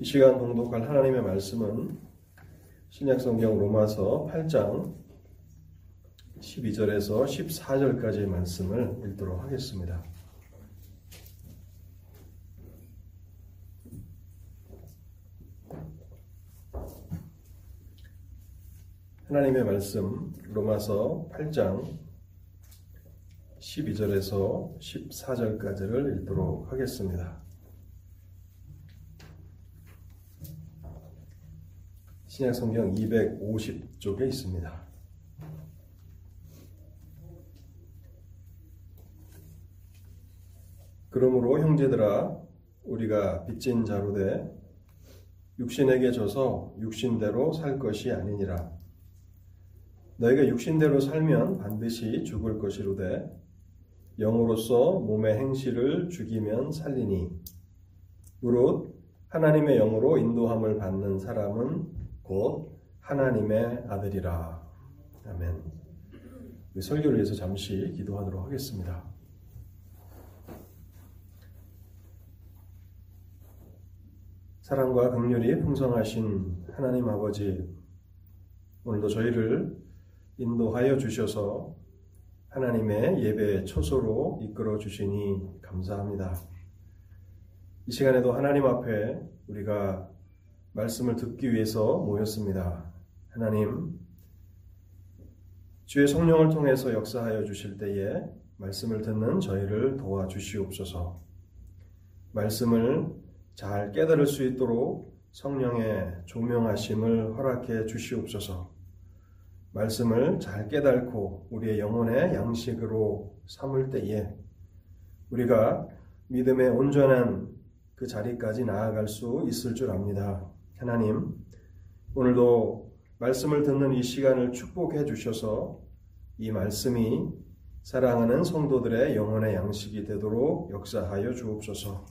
이 시간 봉독할 하나님의 말씀은 신약성경 로마서 8장 12절에서 14절까지의 말씀을 읽도록 하겠습니다. 하나님의 말씀 로마서 8장 12절에서 14절까지를 읽도록 하겠습니다. 신약 성경 250쪽에 있습니다. 그러므로 형제들아 우리가 빚진 자로 돼 육신에게 져서 육신대로 살 것이 아니니라 너희가 육신대로 살면 반드시 죽을 것이로되 영으로서 몸의 행실을 죽이면 살리니 무릇 하나님의 영으로 인도함을 받는 사람은 곧 하나님의 아들이라. 아멘. 설교를 위해서 잠시 기도하도록 하겠습니다. 사랑과 긍휼이 풍성하신 하나님 아버지, 오늘도 저희를 인도하여 주셔서 하나님의 예배 초소로 이끌어 주시니 감사합니다. 이 시간에도 하나님 앞에 우리가 말씀을 듣기 위해서 모였습니다. 하나님, 주의 성령을 통해서 역사하여 주실 때에 말씀을 듣는 저희를 도와주시옵소서. 말씀을 잘 깨달을 수 있도록 성령의 조명하심을 허락해 주시옵소서. 말씀을 잘 깨달고 우리의 영혼의 양식으로 삼을 때에 우리가 믿음의 온전한 그 자리까지 나아갈 수 있을 줄 압니다. 하나님, 오늘도 말씀을 듣는 이 시간을 축복해 주셔서 이 말씀이 사랑하는 성도들의 영혼의 양식이 되도록 역사하여 주옵소서.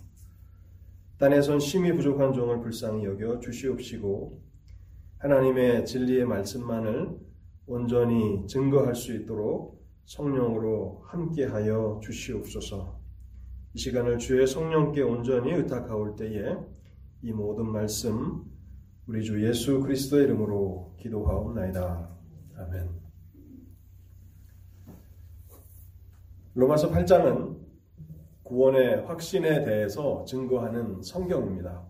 땅에선 심히 부족한 종을 불쌍히 여겨 주시옵시고 하나님의 진리의 말씀만을 온전히 증거할 수 있도록 성령으로 함께하여 주시옵소서. 이 시간을 주의 성령께 온전히 의탁하올 때에 이 모든 말씀 우리 주 예수 그리스도의 이름으로 기도하옵나이다. 아멘. 로마서 8장은 구원의 확신에 대해서 증거하는 성경입니다.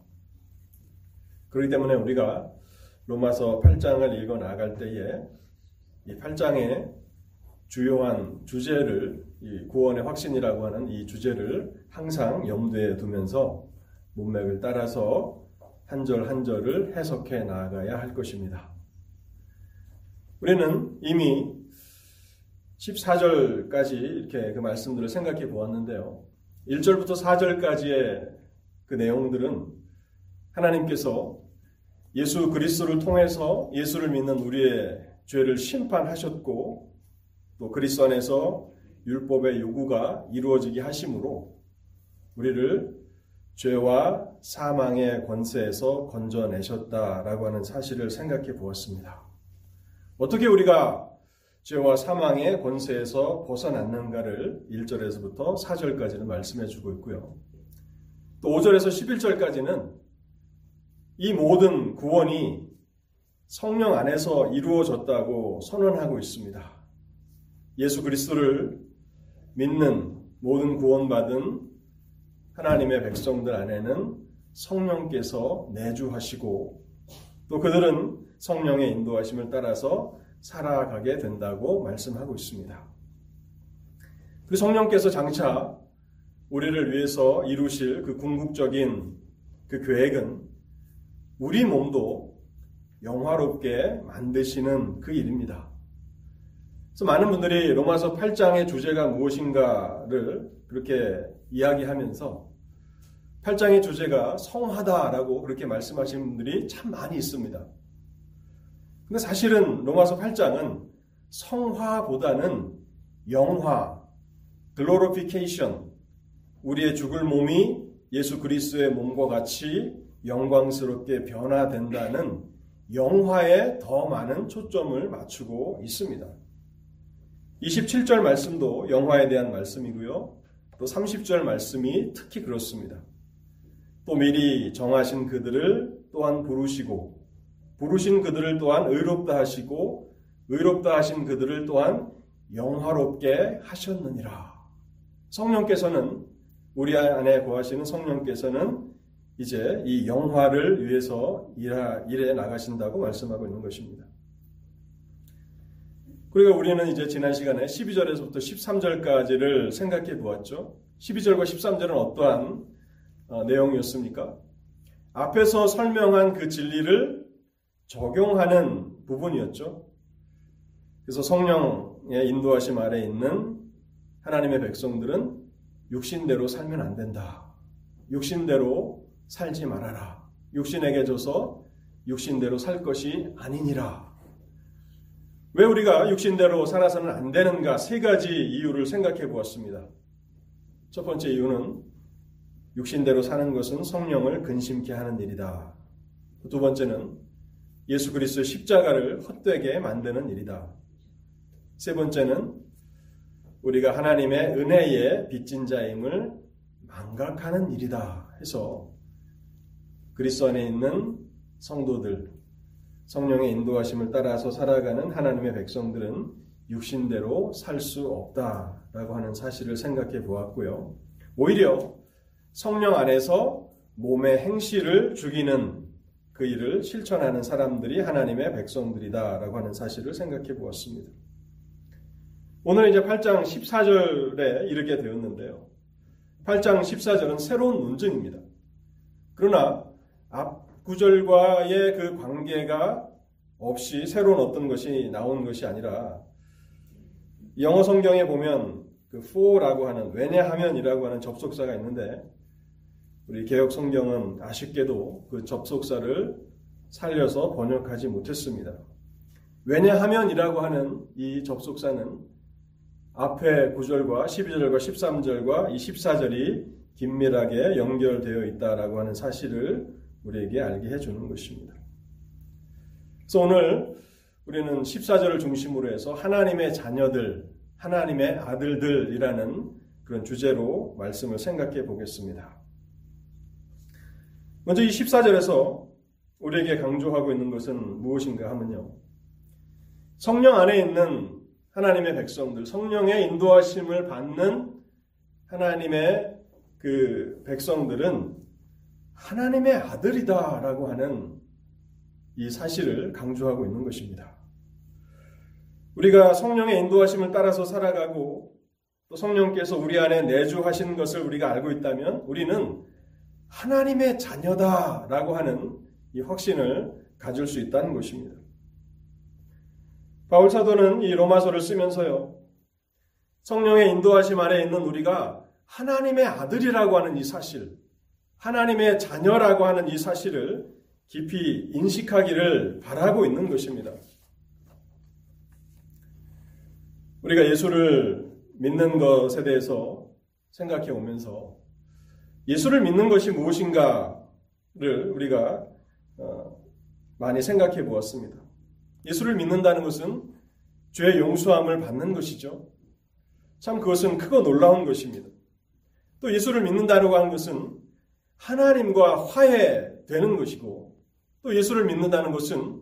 그렇기 때문에 우리가 로마서 8장을 읽어 나갈 때에 이 8장의 주요한 주제를 이 구원의 확신이라고 하는 이 주제를 항상 염두에 두면서 문맥을 따라서 한 절 한 절을 해석해 나아가야 할 것입니다. 우리는 이미 14절까지 이렇게 그 말씀들을 생각해 보았는데요. 1절부터 4절까지의 그 내용들은 하나님께서 예수 그리스도를 통해서 예수를 믿는 우리의 죄를 심판하셨고 또 그리스도 안에서 율법의 요구가 이루어지게 하심으로 우리를 죄와 사망의 권세에서 건져내셨다라고 하는 사실을 생각해 보았습니다. 어떻게 우리가 죄와 사망의 권세에서 벗어났는가를 1절에서부터 4절까지는 말씀해 주고 있고요. 또 5절에서 11절까지는 이 모든 구원이 성령 안에서 이루어졌다고 선언하고 있습니다. 예수 그리스도를 믿는 모든 구원받은 하나님의 백성들 안에는 성령께서 내주하시고 또 그들은 성령의 인도하심을 따라서 살아가게 된다고 말씀하고 있습니다. 그 성령께서 장차 우리를 위해서 이루실 그 궁극적인 그 계획은 우리 몸도 영화롭게 만드시는 그 일입니다. 그래서 많은 분들이 로마서 8장의 주제가 무엇인가를 그렇게 이야기하면서 8장의 주제가 성화다라고 그렇게 말씀하시는 분들이 참 많이 있습니다. 근데 사실은 로마서 8장은 성화보다는 영화, 글로리피케이션, 우리의 죽을 몸이 예수 그리스도의 몸과 같이 영광스럽게 변화된다는 영화에 더 많은 초점을 맞추고 있습니다. 27절 말씀도 영화에 대한 말씀이고요. 또 30절 말씀이 특히 그렇습니다. 또 미리 정하신 그들을 또한 부르시고 부르신 그들을 또한 의롭다 하시고 의롭다 하신 그들을 또한 영화롭게 하셨느니라. 성령께서는 우리 안에 거하시는 성령께서는 이제 이 영화를 위해서 일해 나가신다고 말씀하고 있는 것입니다. 그리고 우리는 이제 지난 시간에 12절에서부터 13절까지를 생각해 보았죠. 12절과 13절은 어떠한 어, 내용이었습니까? 앞에서 설명한 그 진리를 적용하는 부분이었죠. 그래서 성령의 인도하심 아래 있는 하나님의 백성들은 육신대로 살면 안 된다. 육신대로 살지 말아라. 육신에게 줘서 육신대로 살 것이 아니니라. 왜 우리가 육신대로 살아서는 안 되는가 세 가지 이유를 생각해 보았습니다. 첫 번째 이유는 육신대로 사는 것은 성령을 근심케 하는 일이다. 두 번째는 예수 그리스도의 십자가를 헛되게 만드는 일이다. 세 번째는 우리가 하나님의 은혜에 빚진 자임을 망각하는 일이다 해서 그리스도 안에 있는 성도들 성령의 인도하심을 따라서 살아가는 하나님의 백성들은 육신대로 살 수 없다라고 하는 사실을 생각해 보았고요. 오히려 성령 안에서 몸의 행실을 죽이는 그 일을 실천하는 사람들이 하나님의 백성들이다라고 하는 사실을 생각해 보았습니다. 오늘 이제 8장 14절에 이르게 되었는데요. 8장 14절은 새로운 논증입니다. 그러나 앞 구절과의 그 관계가 없이 새로운 어떤 것이 나온 것이 아니라 영어 성경에 보면 그 for라고 하는 왜냐하면이라고 하는 접속사가 있는데 우리 개혁 성경은 아쉽게도 그 접속사를 살려서 번역하지 못했습니다. 왜냐하면이라고 하는 이 접속사는 앞에 9절과 12절과 13절과 이 14절이 긴밀하게 연결되어 있다라고 하는 사실을 우리에게 알게 해주는 것입니다. 그래서 오늘 우리는 14절을 중심으로 해서 하나님의 자녀들, 하나님의 아들들이라는 그런 주제로 말씀을 생각해 보겠습니다. 먼저 이 14절에서 우리에게 강조하고 있는 것은 무엇인가 하면요. 성령 안에 있는 하나님의 백성들, 성령의 인도하심을 받는 하나님의 그 백성들은 하나님의 아들이다라고 하는 이 사실을 강조하고 있는 것입니다. 우리가 성령의 인도하심을 따라서 살아가고 또 성령께서 우리 안에 내주하신 것을 우리가 알고 있다면 우리는 하나님의 자녀다라고 하는 이 확신을 가질 수 있다는 것입니다. 바울 사도는 이 로마서를 쓰면서요. 성령의 인도하심 아래 있는 우리가 하나님의 아들이라고 하는 이 사실, 하나님의 자녀라고 하는 이 사실을 깊이 인식하기를 바라고 있는 것입니다. 우리가 예수를 믿는 것에 대해서 생각해 오면서 예수를 믿는 것이 무엇인가를 우리가 어, 많이 생각해 보았습니다. 예수를 믿는다는 것은 죄의 용서함을 받는 것이죠. 참 그것은 크고 놀라운 것입니다. 또 예수를 믿는다고 하는 것은 하나님과 화해되는 것이고 또 예수를 믿는다는 것은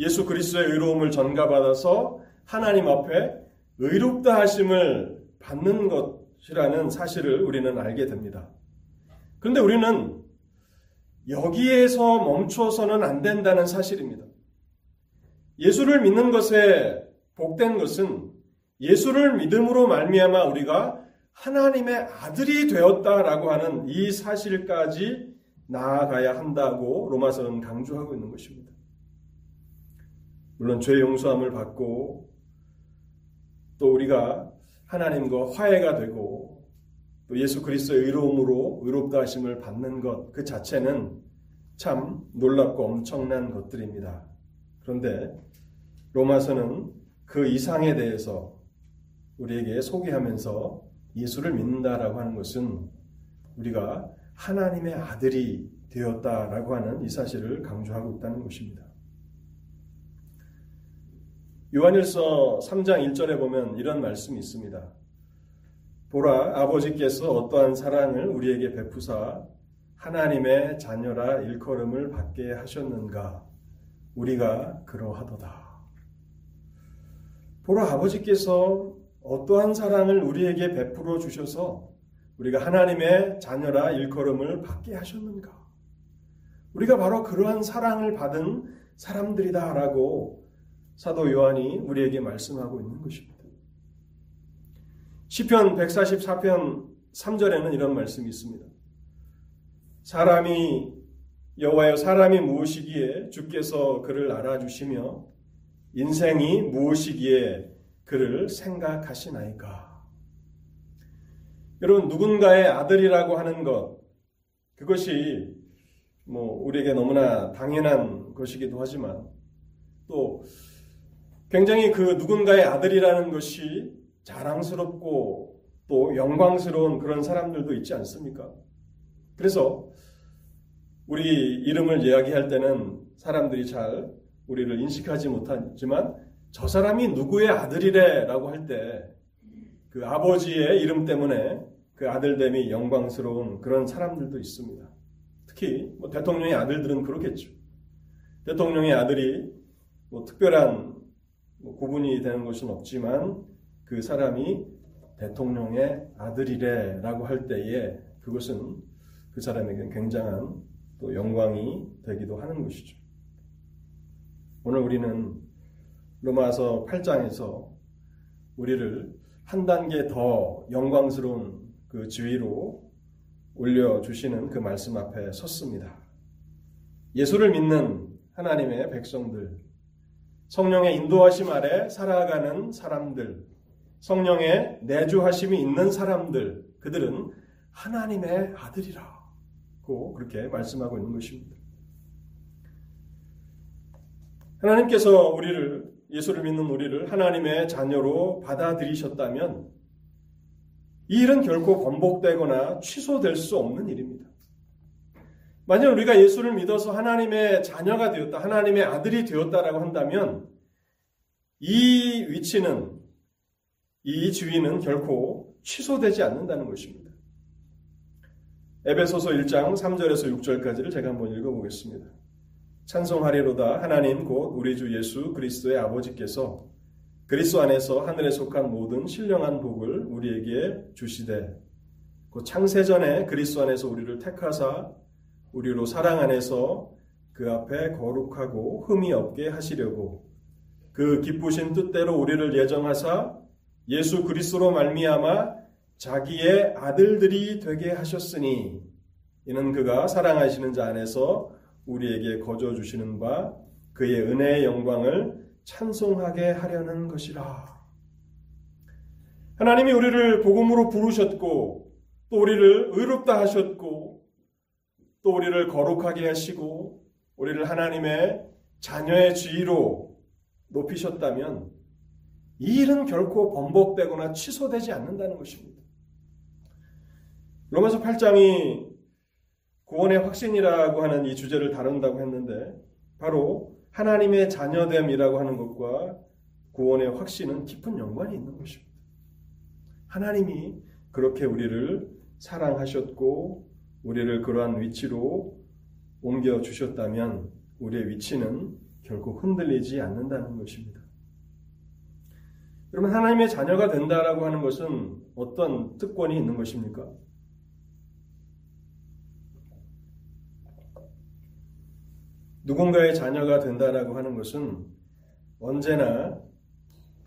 예수 그리스도의 의로움을 전가받아서 하나님 앞에 의롭다 하심을 받는 것이라는 사실을 우리는 알게 됩니다. 그런데 우리는 여기에서 멈춰서는 안 된다는 사실입니다. 예수를 믿는 것에 복된 것은 예수를 믿음으로 말미암아 우리가 하나님의 아들이 되었다라고 하는 이 사실까지 나아가야 한다고 로마서는 강조하고 있는 것입니다. 물론 죄 용서함을 받고 또 우리가 하나님과 화해가 되고 또 예수 그리스도의 의로움으로 의롭다 하심을 받는 것 그 자체는 참 놀랍고 엄청난 것들입니다. 그런데 로마서는 그 이상에 대해서 우리에게 소개하면서 예수를 믿는다라고 하는 것은 우리가 하나님의 아들이 되었다라고 하는 이 사실을 강조하고 있다는 것입니다. 요한일서 3장 1절에 보면 이런 말씀이 있습니다. 보라 아버지께서 어떠한 사랑을 우리에게 베푸사 하나님의 자녀라 일컬음을 받게 하셨는가? 우리가 그러하도다. 보라 아버지께서 어떠한 사랑을 우리에게 베풀어 주셔서 우리가 하나님의 자녀라 일컬음을 받게 하셨는가? 우리가 바로 그러한 사랑을 받은 사람들이다라고 사도 요한이 우리에게 말씀하고 있는 것입니다. 시편 144편 3절에는 이런 말씀이 있습니다. 사람이 여호와여 사람이 무엇이기에 주께서 그를 알아주시며 인생이 무엇이기에 그를 생각하시나이까. 여러분 누군가의 아들이라고 하는 것 그것이 뭐 우리에게 너무나 당연한 것이기도 하지만 또 굉장히 그 누군가의 아들이라는 것이 자랑스럽고 또 영광스러운 그런 사람들도 있지 않습니까? 그래서 우리 이름을 이야기할 때는 사람들이 잘 우리를 인식하지 못하지만 저 사람이 누구의 아들이래 라고 할 때 그 아버지의 이름 때문에 그 아들됨이 영광스러운 그런 사람들도 있습니다. 특히 뭐 대통령의 아들들은 그렇겠죠. 대통령의 아들이 뭐 특별한 뭐 구분이 되는 것은 없지만 그 사람이 대통령의 아들이래라고 할 때에 그것은 그 사람에게는 굉장한 또 영광이 되기도 하는 것이죠. 오늘 우리는 로마서 8장에서 우리를 한 단계 더 영광스러운 그 지위로 올려주시는 그 말씀 앞에 섰습니다. 예수를 믿는 하나님의 백성들, 성령의 인도하심 아래 살아가는 사람들, 성령의 내주하심이 있는 사람들, 그들은 하나님의 아들이라고 그렇게 말씀하고 있는 것입니다. 하나님께서 우리를 예수를 믿는 우리를 하나님의 자녀로 받아들이셨다면 이 일은 결코 번복되거나 취소될 수 없는 일입니다. 만약 우리가 예수를 믿어서 하나님의 자녀가 되었다, 하나님의 아들이 되었다라고 한다면 이 위치는 이 지위는 결코 취소되지 않는다는 것입니다. 에베소서 1장 3절에서 6절까지를 제가 한번 읽어보겠습니다. 찬송하리로다 하나님 곧 우리 주 예수 그리스도의 아버지께서 그리스도 안에서 하늘에 속한 모든 신령한 복을 우리에게 주시되 곧 창세 전에 그리스도 안에서 우리를 택하사 우리로 사랑 안에서 그 앞에 거룩하고 흠이 없게 하시려고 그 기쁘신 뜻대로 우리를 예정하사 예수 그리스도로 말미암아 자기의 아들들이 되게 하셨으니 이는 그가 사랑하시는 자 안에서 우리에게 거저 주시는 바 그의 은혜의 영광을 찬송하게 하려는 것이라. 하나님이 우리를 복음으로 부르셨고 또 우리를 의롭다 하셨고 또 우리를 거룩하게 하시고 우리를 하나님의 자녀의 지위로 높이셨다면 이 일은 결코 번복되거나 취소되지 않는다는 것입니다. 로마서 8장이 구원의 확신이라고 하는 이 주제를 다룬다고 했는데 바로 하나님의 자녀됨이라고 하는 것과 구원의 확신은 깊은 연관이 있는 것입니다. 하나님이 그렇게 우리를 사랑하셨고 우리를 그러한 위치로 옮겨 주셨다면 우리의 위치는 결코 흔들리지 않는다는 것입니다. 그러면 하나님의 자녀가 된다라고 하는 것은 어떤 특권이 있는 것입니까? 누군가의 자녀가 된다라고 하는 것은 언제나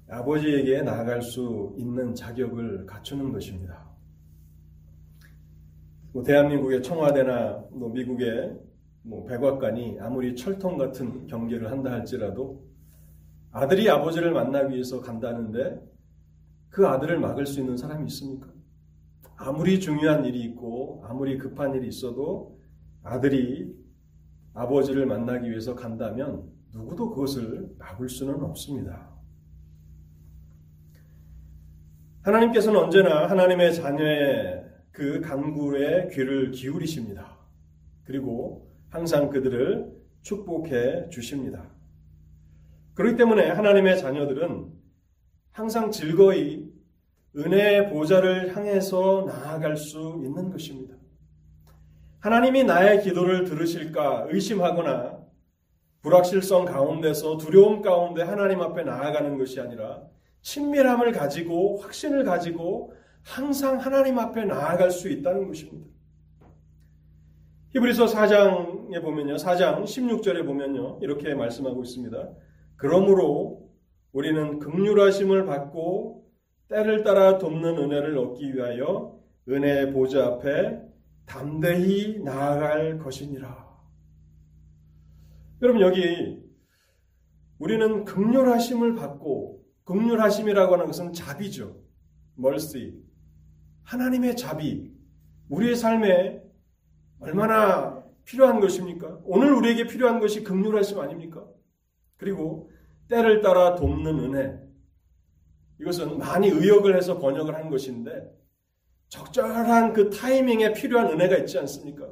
아버지에게 나아갈 수 있는 자격을 갖추는 것입니다. 뭐 대한민국의 청와대나 뭐 미국의 뭐 백악관이 아무리 철통 같은 경계를 한다 할지라도 아들이 아버지를 만나기 위해서 간다는데 그 아들을 막을 수 있는 사람이 있습니까? 아무리 중요한 일이 있고 아무리 급한 일이 있어도 아들이 아버지를 만나기 위해서 간다면 누구도 그것을 막을 수는 없습니다. 하나님께서는 언제나 하나님의 자녀의 그 간구에 귀를 기울이십니다. 그리고 항상 그들을 축복해 주십니다. 그렇기 때문에 하나님의 자녀들은 항상 즐거이 은혜의 보좌를 향해서 나아갈 수 있는 것입니다. 하나님이 나의 기도를 들으실까 의심하거나 불확실성 가운데서 두려움 가운데 하나님 앞에 나아가는 것이 아니라 친밀함을 가지고 확신을 가지고 항상 하나님 앞에 나아갈 수 있다는 것입니다. 히브리서 4장에 보면요. 4장 16절에 보면요. 이렇게 말씀하고 있습니다. 그러므로 우리는 극률하심을 받고 때를 따라 돕는 은혜를 얻기 위하여 은혜의 보좌 앞에 담대히 나아갈 것이니라. 여러분 여기 우리는 극률하심을 받고 극률하심이라고 하는 것은 자비죠. 멀시. 하나님의 자비. 우리의 삶에 얼마나 필요한 것입니까? 오늘 우리에게 필요한 것이 극률하심 아닙니까? 그리고 때를 따라 돕는 은혜. 이것은 많이 의역을 해서 번역을 한 것인데 적절한 그 타이밍에 필요한 은혜가 있지 않습니까?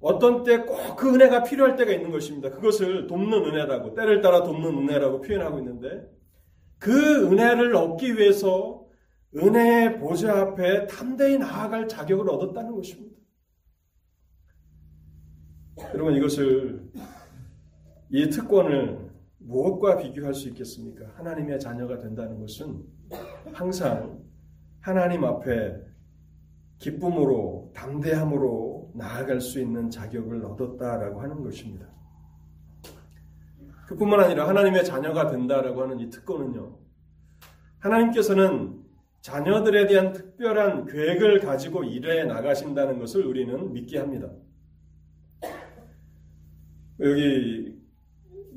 어떤 때 꼭 그 은혜가 필요할 때가 있는 것입니다. 그것을 돕는 은혜라고, 때를 따라 돕는 은혜라고 표현하고 있는데, 그 은혜를 얻기 위해서 은혜의 보좌 앞에 담대히 나아갈 자격을 얻었다는 것입니다. 여러분, 이것을, 이 특권을 무엇과 비교할 수 있겠습니까? 하나님의 자녀가 된다는 것은 항상 하나님 앞에 기쁨으로 담대함으로 나아갈 수 있는 자격을 얻었다라고 하는 것입니다. 그뿐만 아니라 하나님의 자녀가 된다라고 하는 이 특권은요. 하나님께서는 자녀들에 대한 특별한 계획을 가지고 일해 나가신다는 것을 우리는 믿게 합니다. 여기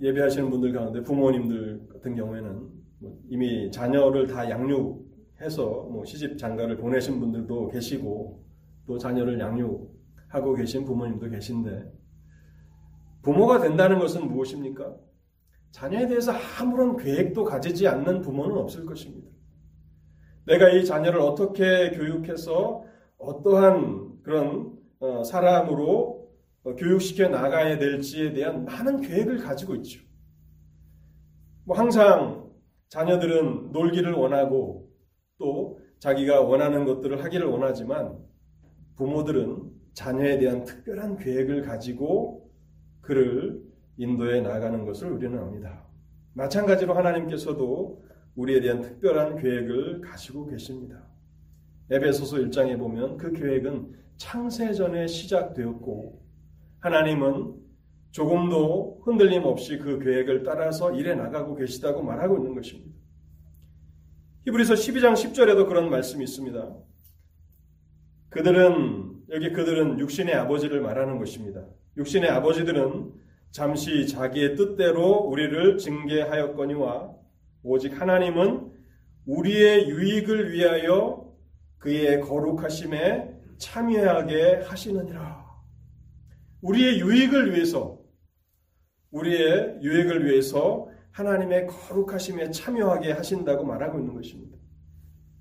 예배하시는 분들 가운데 부모님들 같은 경우에는 뭐 이미 자녀를 다 양육 해서 뭐 시집 장가를 보내신 분들도 계시고 또 자녀를 양육하고 계신 부모님도 계신데 부모가 된다는 것은 무엇입니까? 자녀에 대해서 아무런 계획도 가지지 않는 부모는 없을 것입니다. 내가 이 자녀를 어떻게 교육해서 어떠한 그런 어, 사람으로 어, 교육시켜 나가야 될지에 대한 많은 계획을 가지고 있죠. 뭐 항상 자녀들은 놀기를 원하고 또 자기가 원하는 것들을 하기를 원하지만 부모들은 자녀에 대한 특별한 계획을 가지고 그를 인도에 나가는 것을 우리는 압니다. 마찬가지로 하나님께서도 우리에 대한 특별한 계획을 가지고 계십니다. 에베소서 1장에 보면 그 계획은 창세전에 시작되었고 하나님은 조금도 흔들림 없이 그 계획을 따라서 일해 나가고 계시다고 말하고 있는 것입니다. 히브리서 12장 10절에도 그런 말씀이 있습니다. 그들은 여기 그들은 육신의 아버지를 말하는 것입니다. 육신의 아버지들은 잠시 자기의 뜻대로 우리를 징계하였거니와 오직 하나님은 우리의 유익을 위하여 그의 거룩하심에 참여하게 하시느니라. 우리의 유익을 위해서 우리의 유익을 위해서 하나님의 거룩하심에 참여하게 하신다고 말하고 있는 것입니다.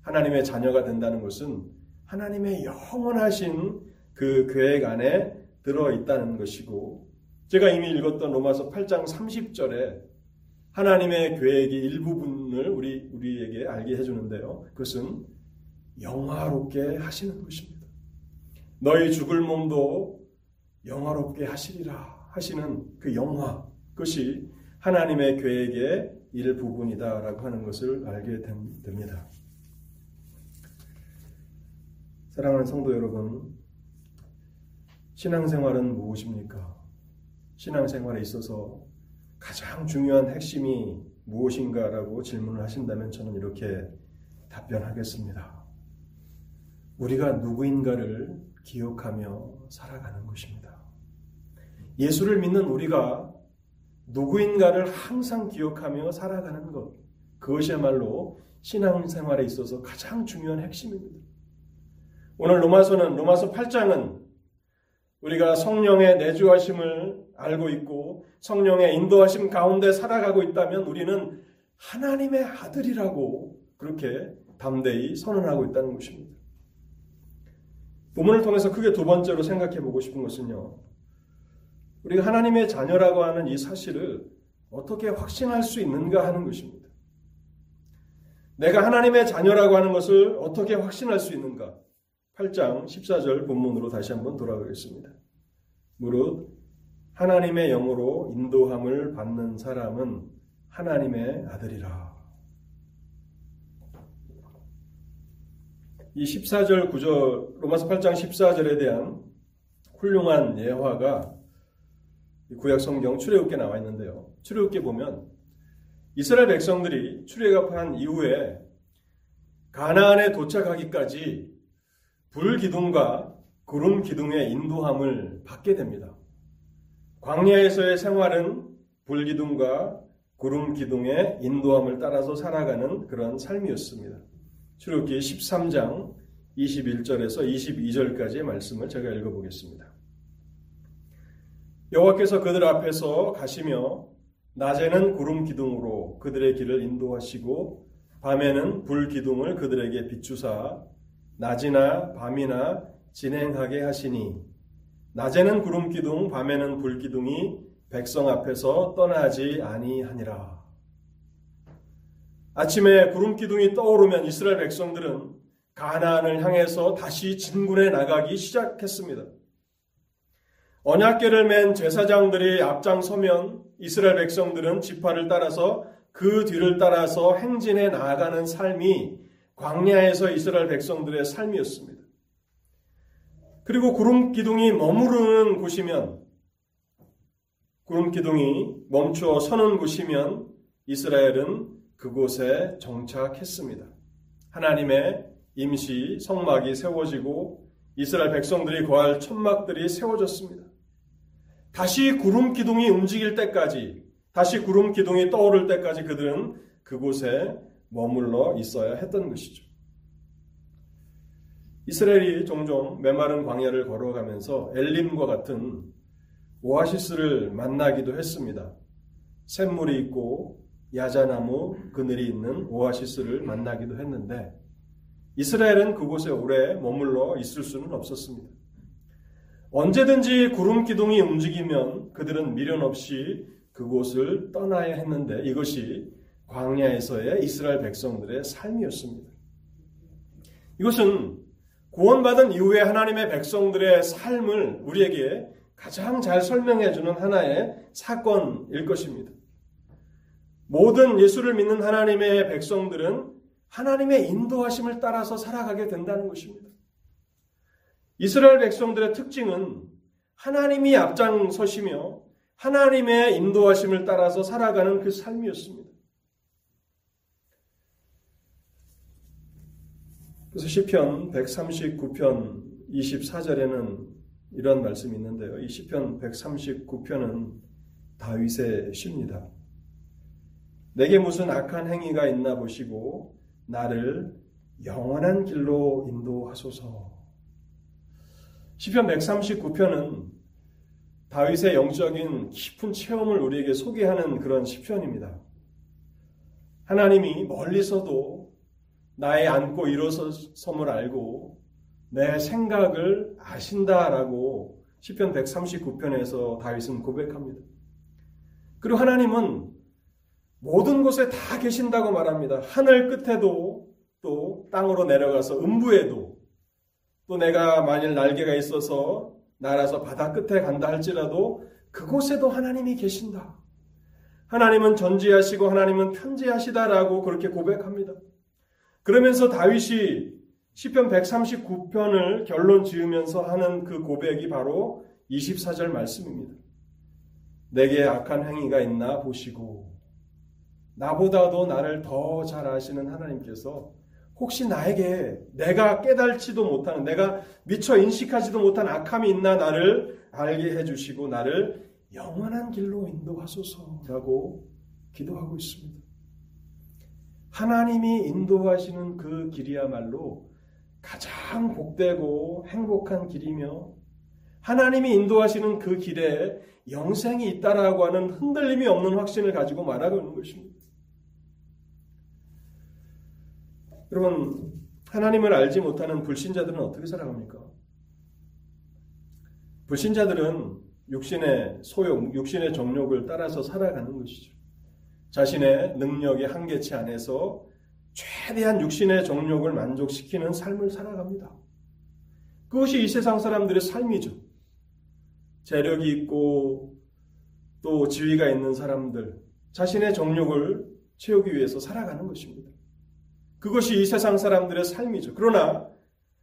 하나님의 자녀가 된다는 것은 하나님의 영원하신 그 계획 안에 들어 있다는 것이고 제가 이미 읽었던 로마서 8장 30절에 하나님의 계획의 일부분을 우리 우리에게 알게 해 주는데요. 그것은 영화롭게 하시는 것입니다. 너희 죽을 몸도 영화롭게 하시리라 하시는 그 영화 그것이 하나님의 계획의 일부분이다라고 하는 것을 알게 됩니다. 사랑하는 성도 여러분, 신앙생활은 무엇입니까? 신앙생활에 있어서 가장 중요한 핵심이 무엇인가라고 질문을 하신다면 저는 이렇게 답변하겠습니다. 우리가 누구인가를 기억하며 살아가는 것입니다. 예수를 믿는 우리가 누구인가를 항상 기억하며 살아가는 것. 그것이야말로 신앙생활에 있어서 가장 중요한 핵심입니다. 오늘 로마서는 로마서 8장은 우리가 성령의 내주하심을 알고 있고 성령의 인도하심 가운데 살아가고 있다면 우리는 하나님의 아들이라고 그렇게 담대히 선언하고 있다는 것입니다. 부문을 통해서 크게 두 번째로 생각해 보고 싶은 것은요. 우리가 하나님의 자녀라고 하는 이 사실을 어떻게 확신할 수 있는가 하는 것입니다. 내가 하나님의 자녀라고 하는 것을 어떻게 확신할 수 있는가? 8장 14절 본문으로 다시 한번 돌아가겠습니다. 무릇 하나님의 영으로 인도함을 받는 사람은 하나님의 아들이라. 이 14절 구절 로마서 8장 14절에 대한 훌륭한 예화가 구약 성경 출애굽기에 나와 있는데요. 출애굽기 보면 이스라엘 백성들이 출애굽한 이후에 가나안에 도착하기까지 불 기둥과 구름 기둥의 인도함을 받게 됩니다. 광야에서의 생활은 불 기둥과 구름 기둥의 인도함을 따라서 살아가는 그런 삶이었습니다. 출애굽기 13장 21절에서 22절까지의 말씀을 제가 읽어보겠습니다. 여호와께서 그들 앞에서 가시며 낮에는 구름 기둥으로 그들의 길을 인도하시고 밤에는 불 기둥을 그들에게 비추사 낮이나 밤이나 진행하게 하시니 낮에는 구름 기둥 밤에는 불 기둥이 백성 앞에서 떠나지 아니하니라. 아침에 구름 기둥이 떠오르면 이스라엘 백성들은 가나안을 향해서 다시 진군해 나가기 시작했습니다. 언약계를 맨 제사장들이 앞장서면 이스라엘 백성들은 지파를 따라서 그 뒤를 따라서 행진해 나아가는 삶이 광야에서 이스라엘 백성들의 삶이었습니다. 그리고 구름 기둥이 머무르는 곳이면 구름 기둥이 멈추어 서는 곳이면 이스라엘은 그곳에 정착했습니다. 하나님의 임시 성막이 세워지고 이스라엘 백성들이 거할 천막들이 세워졌습니다. 다시 구름 기둥이 움직일 때까지, 다시 구름 기둥이 떠오를 때까지 그들은 그곳에 머물러 있어야 했던 것이죠. 이스라엘이 종종 메마른 광야를 걸어가면서 엘림과 같은 오아시스를 만나기도 했습니다. 샘물이 있고 야자나무 그늘이 있는 오아시스를 만나기도 했는데 이스라엘은 그곳에 오래 머물러 있을 수는 없었습니다. 언제든지 구름 기둥이 움직이면 그들은 미련 없이 그곳을 떠나야 했는데 이것이 광야에서의 이스라엘 백성들의 삶이었습니다. 이것은 구원받은 이후에 하나님의 백성들의 삶을 우리에게 가장 잘 설명해 주는 하나의 사건일 것입니다. 모든 예수를 믿는 하나님의 백성들은 하나님의 인도하심을 따라서 살아가게 된다는 것입니다. 이스라엘 백성들의 특징은 하나님이 앞장서시며 하나님의 인도하심을 따라서 살아가는 그 삶이었습니다. 그래서 시편 139편 24절에는 이런 말씀이 있는데요. 이 시편 139편은 다윗의 시입니다. 내게 무슨 악한 행위가 있나 보시고 나를 영원한 길로 인도하소서. 시편 139편은 다윗의 영적인 깊은 체험을 우리에게 소개하는 그런 시편입니다. 하나님이 멀리서도 나의 안고 일어섰음을 알고 내 생각을 아신다라고 시편 139편에서 다윗은 고백합니다. 그리고 하나님은 모든 곳에 다 계신다고 말합니다. 하늘 끝에도 또 땅으로 내려가서 음부에도 또 내가 만일 날개가 있어서 날아서 바다 끝에 간다 할지라도 그곳에도 하나님이 계신다. 하나님은 전지하시고 하나님은 편지하시다라고 그렇게 고백합니다. 그러면서 다윗이 시편 139편을 결론 지으면서 하는 그 고백이 바로 24절 말씀입니다. 내게 악한 행위가 있나 보시고 나보다도 나를 더 잘 아시는 하나님께서 혹시 나에게 내가 깨달지도 못하는 내가 미처 인식하지도 못한 악함이 있나 나를 알게 해주시고 나를 영원한 길로 인도하소서라고 기도하고 있습니다. 하나님이 인도하시는 그 길이야말로 가장 복되고 행복한 길이며 하나님이 인도하시는 그 길에 영생이 있다라고 하는 흔들림이 없는 확신을 가지고 말하고 있는 것입니다. 여러분, 하나님을 알지 못하는 불신자들은 어떻게 살아갑니까? 불신자들은 육신의 소욕, 육신의 정욕을 따라서 살아가는 것이죠. 자신의 능력의 한계치 안에서 최대한 육신의 정욕을 만족시키는 삶을 살아갑니다. 그것이 이 세상 사람들의 삶이죠. 재력이 있고 또 지위가 있는 사람들, 자신의 정욕을 채우기 위해서 살아가는 것입니다. 그것이 이 세상 사람들의 삶이죠. 그러나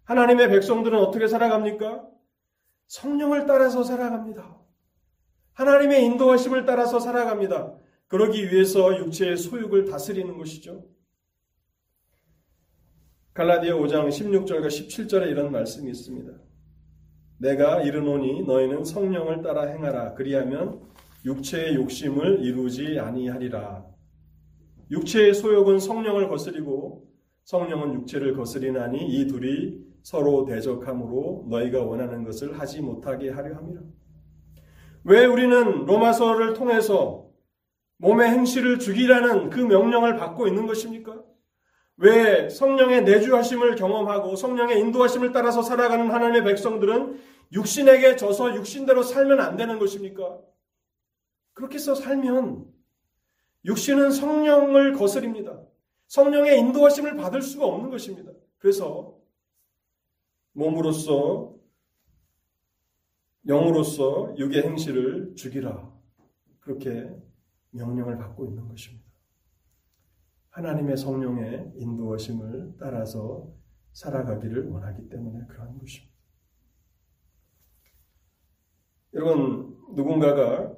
하나님의 백성들은 어떻게 살아갑니까? 성령을 따라서 살아갑니다. 하나님의 인도하심을 따라서 살아갑니다. 그러기 위해서 육체의 소욕을 다스리는 것이죠. 갈라디아 5장 16절과 17절에 이런 말씀이 있습니다. 내가 이르노니 너희는 성령을 따라 행하라 그리하면 육체의 욕심을 이루지 아니하리라. 육체의 소욕은 성령을 거스리고 성령은 육체를 거스리나니 이 둘이 서로 대적함으로 너희가 원하는 것을 하지 못하게 하려 함이라. 왜 우리는 로마서를 통해서 몸의 행실을 죽이라는 그 명령을 받고 있는 것입니까? 왜 성령의 내주하심을 경험하고 성령의 인도하심을 따라서 살아가는 하나님의 백성들은 육신에게 져서 육신대로 살면 안 되는 것입니까? 그렇게 해서 살면 육신은 성령을 거스립니다. 성령의 인도하심을 받을 수가 없는 것입니다. 그래서 몸으로서 영으로서 육의 행실을 죽이라. 그렇게 명령을 받고 있는 것입니다. 하나님의 성령의 인도하심을 따라서 살아가기를 원하기 때문에 그러한 것입니다. 여러분, 누군가가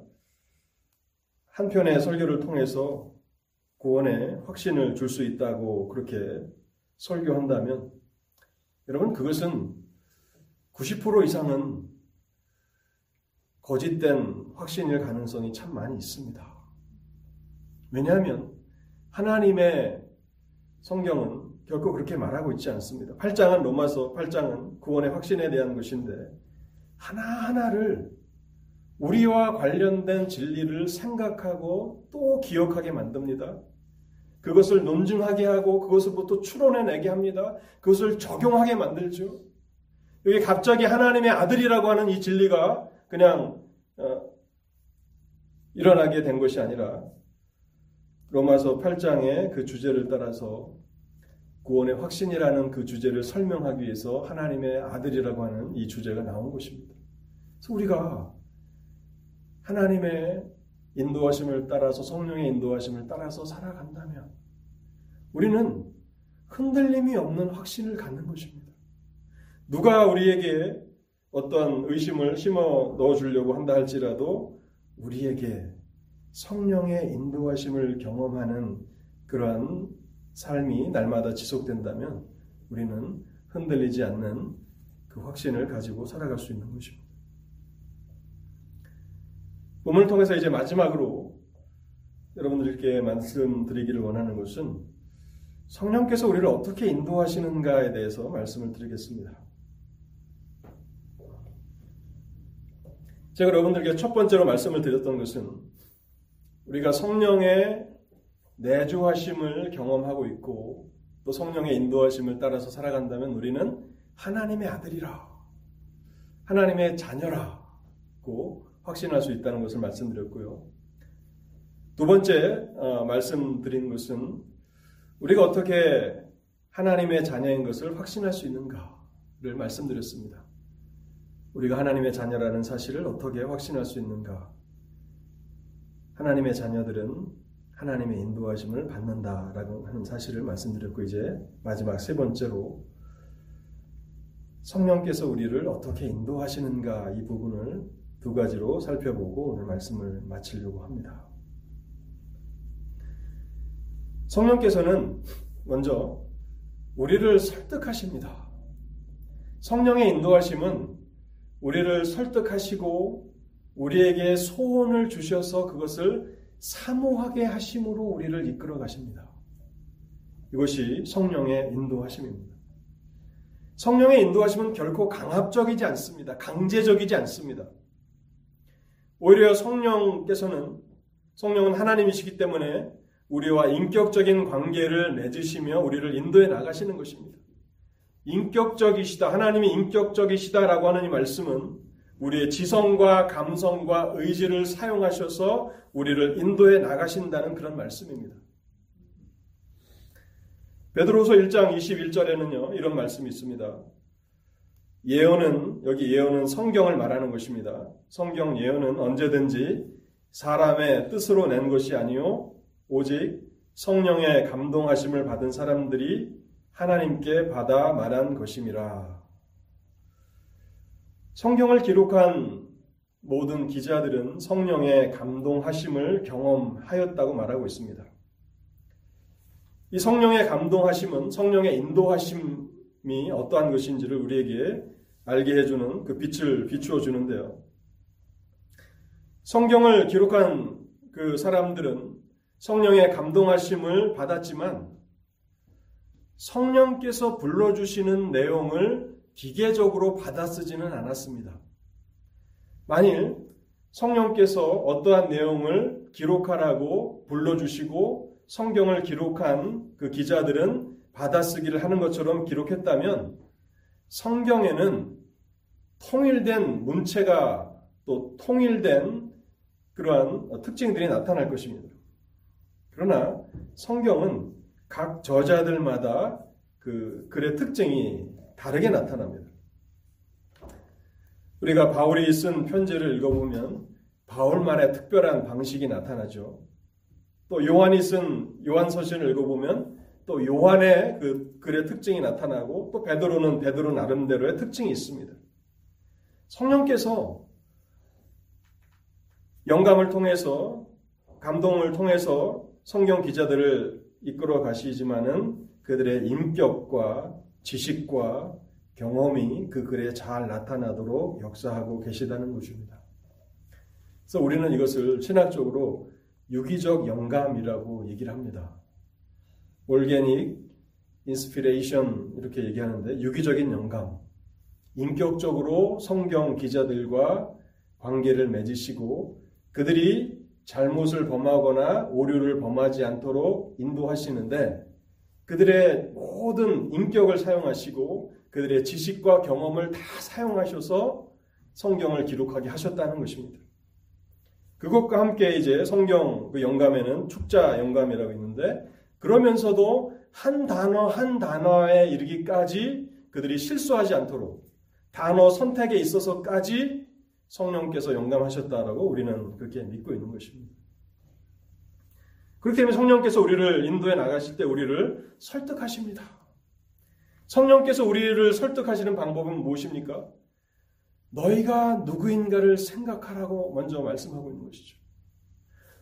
한 편의 설교를 통해서 구원의 확신을 줄 수 있다고 그렇게 설교한다면 여러분 그것은 90% 이상은 거짓된 확신일 가능성이 참 많이 있습니다. 왜냐하면 하나님의 성경은 결코 그렇게 말하고 있지 않습니다. 8장은 로마서 8장은 구원의 확신에 대한 것인데 하나하나를 우리와 관련된 진리를 생각하고 또 기억하게 만듭니다. 그것을 논증하게 하고 그것을부터 추론해내게 합니다. 그것을 적용하게 만들죠. 여기 갑자기 하나님의 아들이라고 하는 이 진리가 그냥 어, 일어나게 된 것이 아니라 로마서 8장의 그 주제를 따라서 구원의 확신이라는 그 주제를 설명하기 위해서 하나님의 아들이라고 하는 이 주제가 나온 것입니다. 그래서 우리가 하나님의 인도하심을 따라서 성령의 인도하심을 따라서 살아간다면 우리는 흔들림이 없는 확신을 갖는 것입니다. 누가 우리에게 어떤 의심을 심어 넣어 주려고 한다 할지라도 우리에게 성령의 인도하심을 경험하는 그러한 삶이 날마다 지속된다면 우리는 흔들리지 않는 그 확신을 가지고 살아갈 수 있는 것입니다. 본문을 통해서 이제 마지막으로 여러분들께 말씀드리기를 원하는 것은 성령께서 우리를 어떻게 인도하시는가에 대해서 말씀을 드리겠습니다. 제가 여러분들께 첫 번째로 말씀을 드렸던 것은 우리가 성령의 내주하심을 경험하고 있고 또 성령의 인도하심을 따라서 살아간다면 우리는 하나님의 아들이라, 하나님의 자녀라고 확신할 수 있다는 것을 말씀드렸고요. 두 번째 어, 말씀드린 것은 우리가 어떻게 하나님의 자녀인 것을 확신할 수 있는가를 말씀드렸습니다. 우리가 하나님의 자녀라는 사실을 어떻게 확신할 수 있는가? 하나님의 자녀들은 하나님의 인도하심을 받는다라고 하는 사실을 말씀드렸고 이제 마지막 세 번째로 성령께서 우리를 어떻게 인도하시는가 이 부분을 두 가지로 살펴보고 오늘 말씀을 마치려고 합니다. 성령께서는 먼저 우리를 설득하십니다. 성령의 인도하심은 우리를 설득하시고 우리에게 소원을 주셔서 그것을 사모하게 하심으로 우리를 이끌어 가십니다. 이것이 성령의 인도하심입니다. 성령의 인도하심은 결코 강압적이지 않습니다. 강제적이지 않습니다. 오히려 성령께서는 성령은 하나님이시기 때문에 우리와 인격적인 관계를 맺으시며 우리를 인도해 나가시는 것입니다. 인격적이시다. 하나님이 인격적이시다라고 하는 이 말씀은 우리의 지성과 감성과 의지를 사용하셔서 우리를 인도해 나가신다는 그런 말씀입니다. 베드로서 1장 21절에는요. 이런 말씀이 있습니다. 예언은 여기 예언은 성경을 말하는 것입니다. 성경 예언은 언제든지 사람의 뜻으로 낸 것이 아니요 오직 성령의 감동하심을 받은 사람들이 하나님께 받아 말한 것임이라. 성경을 기록한 모든 기자들은 성령의 감동하심을 경험하였다고 말하고 있습니다. 이 성령의 감동하심은 성령의 인도하심이 어떠한 것인지를 우리에게 알게 해주는 그 빛을 비추어 주는데요. 성경을 기록한 그 사람들은 성령의 감동하심을 받았지만 성령께서 불러주시는 내용을 기계적으로 받아 쓰지는 않았습니다. 만일 성령께서 어떠한 내용을 기록하라고 불러주시고 성경을 기록한 그 기자들은 받아쓰기를 하는 것처럼 기록했다면 성경에는 통일된 문체가 또 통일된 그러한 특징들이 나타날 것입니다. 그러나 성경은 각 저자들마다 그 글의 특징이 다르게 나타납니다. 우리가 바울이 쓴 편지를 읽어보면 바울만의 특별한 방식이 나타나죠. 또 요한이 쓴 요한 서신을 읽어보면 또 요한의 그 글의 특징이 나타나고 또 베드로는 베드로 나름대로의 특징이 있습니다. 성령께서 영감을 통해서 감동을 통해서 성경 기자들을 이끌어 가시지만은 그들의 인격과 지식과 경험이 그 글에 잘 나타나도록 역사하고 계시다는 것입니다. 그래서 우리는 이것을 신학적으로 유기적 영감이라고 얘기를 합니다. organic inspiration 이렇게 얘기하는데 유기적인 영감. 인격적으로 성경 기자들과 관계를 맺으시고 그들이 잘못을 범하거나 오류를 범하지 않도록 인도하시는데 그들의 모든 인격을 사용하시고 그들의 지식과 경험을 다 사용하셔서 성경을 기록하게 하셨다는 것입니다. 그것과 함께 이제 성경 그 영감에는 축자 영감이라고 있는데 그러면서도 한 단어 한 단어에 이르기까지 그들이 실수하지 않도록 단어 선택에 있어서까지 성령께서 영감하셨다라고 우리는 그렇게 믿고 있는 것입니다. 그렇기 때문에 성령께서 우리를 인도해 나가실 때 우리를 설득하십니다. 성령께서 우리를 설득하시는 방법은 무엇입니까? 너희가 누구인가를 생각하라고 먼저 말씀하고 있는 것이죠.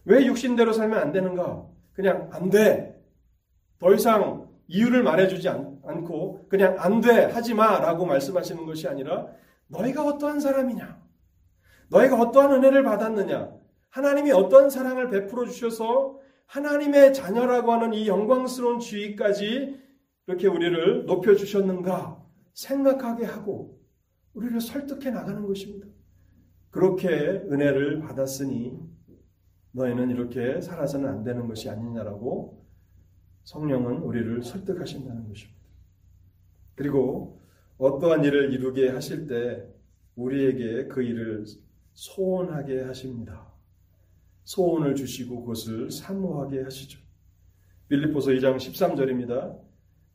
왜 육신대로 살면 안 되는가? 그냥 안 돼. 더 이상 이유를 말해주지 않, 고 그냥 안 돼, 하지 마 라고 말씀하시는 것이 아니라 너희가 어떠한 사람이냐? 너희가 어떠한 은혜를 받았느냐? 하나님이 어떠한 사랑을 베풀어 주셔서 하나님의 자녀라고 하는 이 영광스러운 지위까지 이렇게 우리를 높여 주셨는가 생각하게 하고 우리를 설득해 나가는 것입니다. 그렇게 은혜를 받았으니 너희는 이렇게 살아서는 안 되는 것이 아니냐라고 성령은 우리를 설득하신다는 것입니다. 그리고 어떠한 일을 이루게 하실 때 우리에게 그 일을 소원하게 하십니다. 소원을 주시고 그것을 사모하게 하시죠. 빌립보서 2장 13절입니다.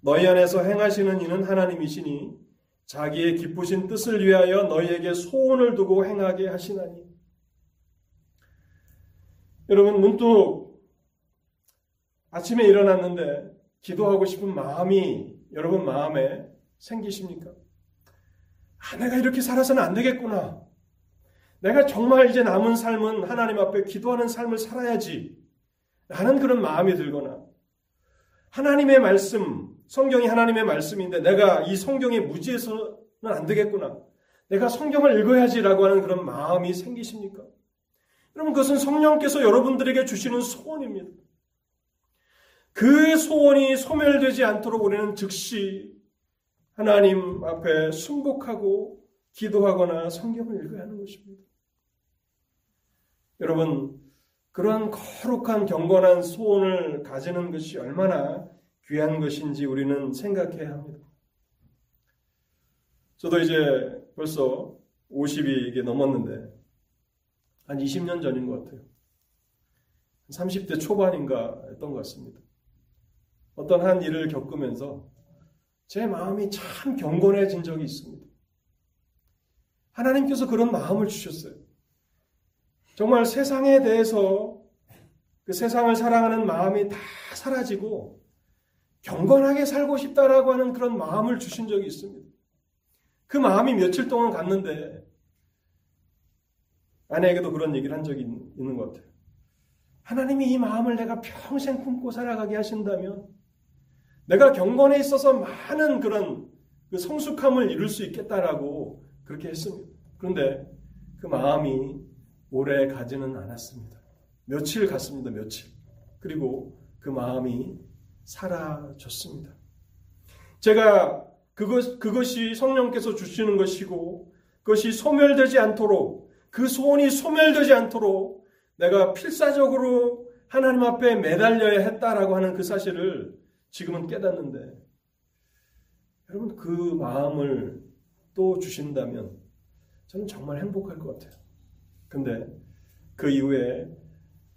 너희 안에서 행하시는 이는 하나님이시니 자기의 기쁘신 뜻을 위하여 너희에게 소원을 두고 행하게 하시나니. 여러분 문득 아침에 일어났는데 기도하고 싶은 마음이 여러분 마음에 생기십니까? 아, 내가 이렇게 살아서는 안 되겠구나. 내가 정말 이제 남은 삶은 하나님 앞에 기도하는 삶을 살아야지. 라는 그런 마음이 들거나 하나님의 말씀, 성경이 하나님의 말씀인데 내가 이 성경에 무지해서는 안 되겠구나. 내가 성경을 읽어야지라고 하는 그런 마음이 생기십니까? 여러분 그것은 성령께서 여러분들에게 주시는 소원입니다. 그 소원이 소멸되지 않도록 우리는 즉시 하나님 앞에 순복하고 기도하거나 성경을 읽어야 하는 것입니다. 여러분, 그러한 거룩한 경건한 소원을 가지는 것이 얼마나 귀한 것인지 우리는 생각해야 합니다. 저도 이제 벌써 50이 이게 넘었는데 한 20년 전인 것 같아요. 30대 초반인가 했던 것 같습니다. 어떤 한 일을 겪으면서 제 마음이 참 경건해진 적이 있습니다. 하나님께서 그런 마음을 주셨어요. 정말 세상에 대해서 그 세상을 사랑하는 마음이 다 사라지고 경건하게 살고 싶다라고 하는 그런 마음을 주신 적이 있습니다. 그 마음이 며칠 동안 갔는데 아내에게도 그런 얘기를 한 적이 있는 것 같아요. 하나님이 이 마음을 내가 평생 품고 살아가게 하신다면 내가 경건에 있어서 많은 그런 그 성숙함을 이룰 수 있겠다라고 그렇게 했습니다. 그런데 그 마음이 오래 가지는 않았습니다. 며칠 갔습니다. 며칠. 그리고 그 마음이 사라졌습니다. 제가 그것, 그것이 성령께서 주시는 것이고 그것이 소멸되지 않도록 그 소원이 소멸되지 않도록 내가 필사적으로 하나님 앞에 매달려야 했다라고 하는 그 사실을 지금은 깨닫는데 여러분 그 마음을 또 주신다면 저는 정말 행복할 것 같아요. 근데 그 이후에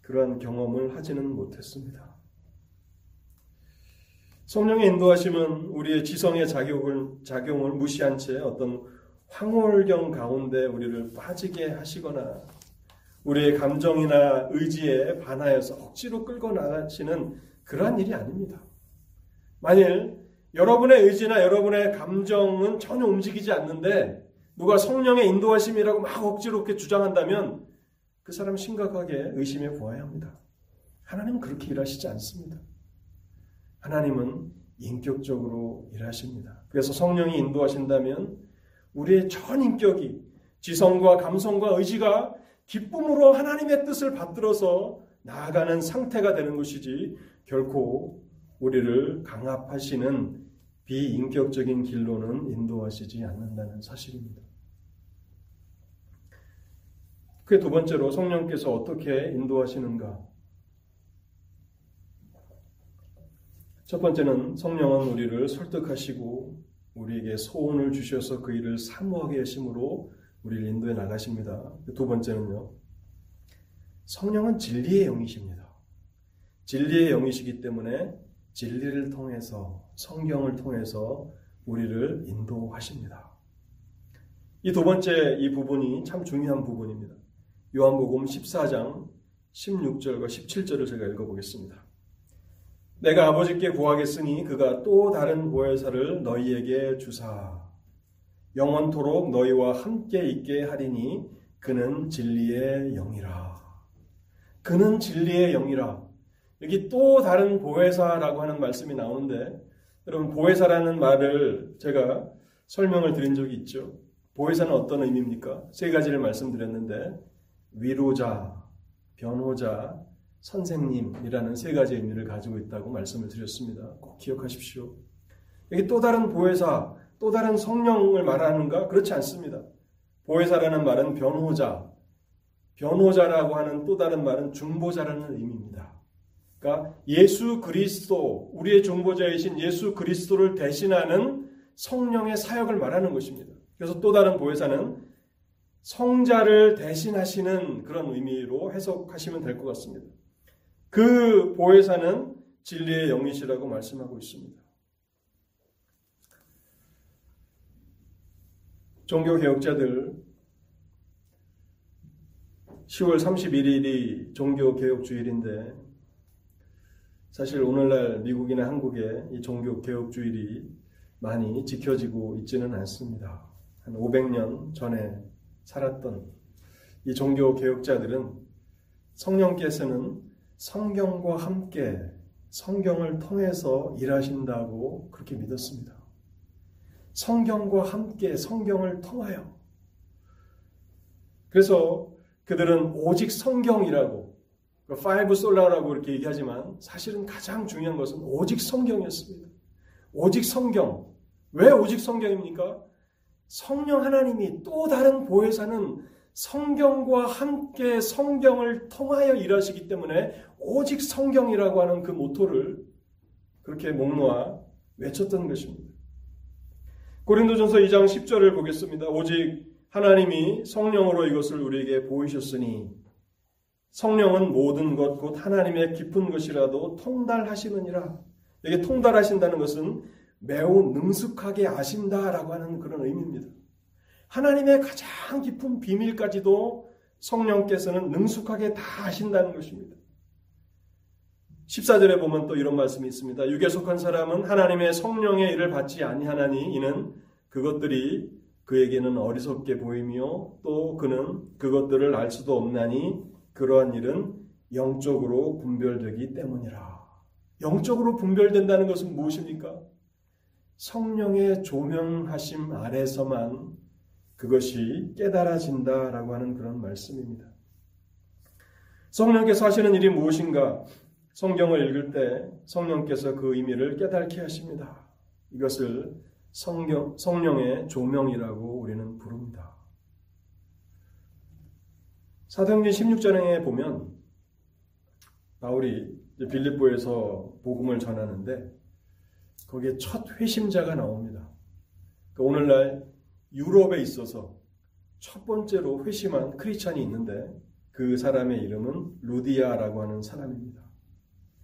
그러한 경험을 하지는 못했습니다. 성령의 인도하심은 우리의 지성의 작용을, 작용을 무시한 채 어떤 황홀경 가운데 우리를 빠지게 하시거나 우리의 감정이나 의지에 반하여서 억지로 끌고 나가시는 그러한 일이 아닙니다. 만일 여러분의 의지나 여러분의 감정은 전혀 움직이지 않는데 누가 성령의 인도하심이라고 막 억지로 이렇게 주장한다면 그 사람 심각하게 의심해 보아야 합니다. 하나님은 그렇게 일하시지 않습니다. 하나님은 인격적으로 일하십니다. 그래서 성령이 인도하신다면 우리의 전 인격이 지성과 감성과 의지가 기쁨으로 하나님의 뜻을 받들어서 나아가는 상태가 되는 것이지 결코 우리를 강압하시는 비인격적인 길로는 인도하시지 않는다는 사실입니다. 그 두 번째로 성령께서 어떻게 인도하시는가? 첫 번째는 성령은 우리를 설득하시고 우리에게 소원을 주셔서 그 일을 사모하게 하심으로 우리를 인도해 나가십니다. 두 번째는요. 성령은 진리의 영이십니다. 진리의 영이시기 때문에 진리를 통해서 성경을 통해서 우리를 인도하십니다. 이 두 번째 이 부분이 참 중요한 부분입니다. 요한복음 14장 16절과 17절을 제가 읽어보겠습니다. 내가 아버지께 구하겠으니 그가 또 다른 보혜사를 너희에게 주사 영원토록 너희와 함께 있게 하리니 그는 진리의 영이라. 그는 진리의 영이라. 여기 또 다른 보혜사라고 하는 말씀이 나오는데 여러분 보혜사라는 말을 제가 설명을 드린 적이 있죠. 보혜사는 어떤 의미입니까? 세 가지를 말씀드렸는데 위로자, 변호자, 선생님이라는 세 가지 의미를 가지고 있다고 말씀을 드렸습니다. 꼭 기억하십시오. 여기 또 다른 보혜사, 또 다른 성령을 말하는가? 그렇지 않습니다. 보혜사라는 말은 변호자, 변호자라고 하는 또 다른 말은 중보자라는 의미입니다. 그러니까 예수 그리스도, 우리의 중보자이신 예수 그리스도를 대신하는 성령의 사역을 말하는 것입니다. 그래서 또 다른 보혜사는 성자를 대신하시는 그런 의미로 해석하시면 될 것 같습니다. 그 보혜사는 진리의 영이시라고 말씀하고 있습니다. 종교 개혁자들 10월 31일이 종교 개혁 주일인데 사실 오늘날 미국이나 한국에 이 종교 개혁주일이 많이 지켜지고 있지는 않습니다. 한 500년 전에 살았던 이 종교 개혁자들은 성령께서는 성경과 함께 성경을 통해서 일하신다고 그렇게 믿었습니다. 성경과 함께 성경을 통하여. 그래서 그들은 오직 성경이라고, five sola라고 이렇게 얘기하지만 사실은 가장 중요한 것은 오직 성경이었습니다. 오직 성경. 왜 오직 성경입니까? 성령 하나님이 또 다른 보혜사는 성경과 함께 성경을 통하여 일하시기 때문에 오직 성경이라고 하는 그 모토를 그렇게 목 놓아 외쳤던 것입니다. 고린도전서 2장 10절을 보겠습니다. 오직 하나님이 성령으로 이것을 우리에게 보이셨으니 성령은 모든 것 곧 하나님의 깊은 것이라도 통달하시느니라. 여기 통달하신다는 것은 매우 능숙하게 아신다라고 하는 그런 의미입니다. 하나님의 가장 깊은 비밀까지도 성령께서는 능숙하게 다 하신다는 것입니다. 14절에 보면 또 이런 말씀이 있습니다. 육에 속한 사람은 하나님의 성령의 일을 받지 아니하나니 이는 그것들이 그에게는 어리석게 보이며 또 그는 그것들을 알 수도 없나니 그러한 일은 영적으로 분별되기 때문이라. 영적으로 분별된다는 것은 무엇입니까? 성령의 조명하심 아래서만 그것이 깨달아진다라고 하는 그런 말씀입니다. 성령께서 하시는 일이 무엇인가? 성경을 읽을 때 성령께서 그 의미를 깨닫게 하십니다. 이것을 성경, 성령의 조명이라고 우리는 부릅니다. 사도행전 16장에 보면 바울이 빌립보에서 복음을 전하는데 거기에 첫 회심자가 나옵니다. 그러니까 오늘날 유럽에 있어서 첫 번째로 회심한 크리스찬이 있는데 그 사람의 이름은 루디아라고 하는 사람입니다.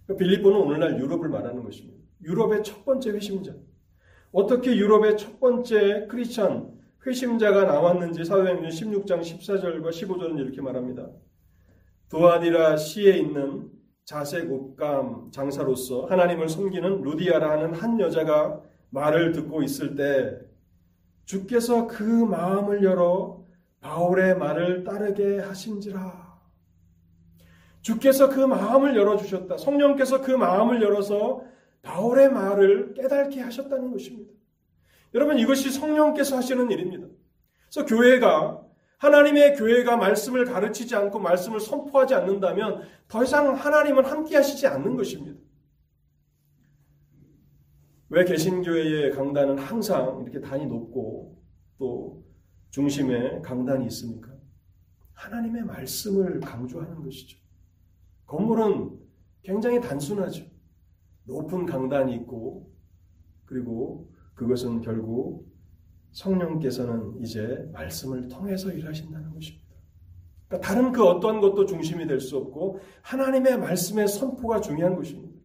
그러니까 빌립보는 오늘날 유럽을 말하는 것입니다. 유럽의 첫 번째 회심자. 어떻게 유럽의 첫 번째 크리스찬 회심자가 나왔는지 사도행전 16장 14절과 15절은 이렇게 말합니다. 도아디라 시에 있는 자색 옷감 장사로서 하나님을 섬기는 루디아라 하는 한 여자가 말을 듣고 있을 때 주께서 그 마음을 열어 바울의 말을 따르게 하신지라. 주께서 그 마음을 열어주셨다. 성령께서 그 마음을 열어서 바울의 말을 깨닫게 하셨다는 것입니다. 여러분 이것이 성령께서 하시는 일입니다. 그래서 교회가 하나님의 교회가 말씀을 가르치지 않고 말씀을 선포하지 않는다면 더 이상 하나님은 함께 하시지 않는 것입니다. 왜 개신교회의 강단은 항상 이렇게 단이 높고 또 중심에 강단이 있습니까? 하나님의 말씀을 강조하는 것이죠. 건물은 굉장히 단순하죠. 높은 강단이 있고 그리고 그것은 결국 성령께서는 이제 말씀을 통해서 일하신다는 것입니다. 그러니까 다른 그 어떤 것도 중심이 될 수 없고 하나님의 말씀의 선포가 중요한 것입니다.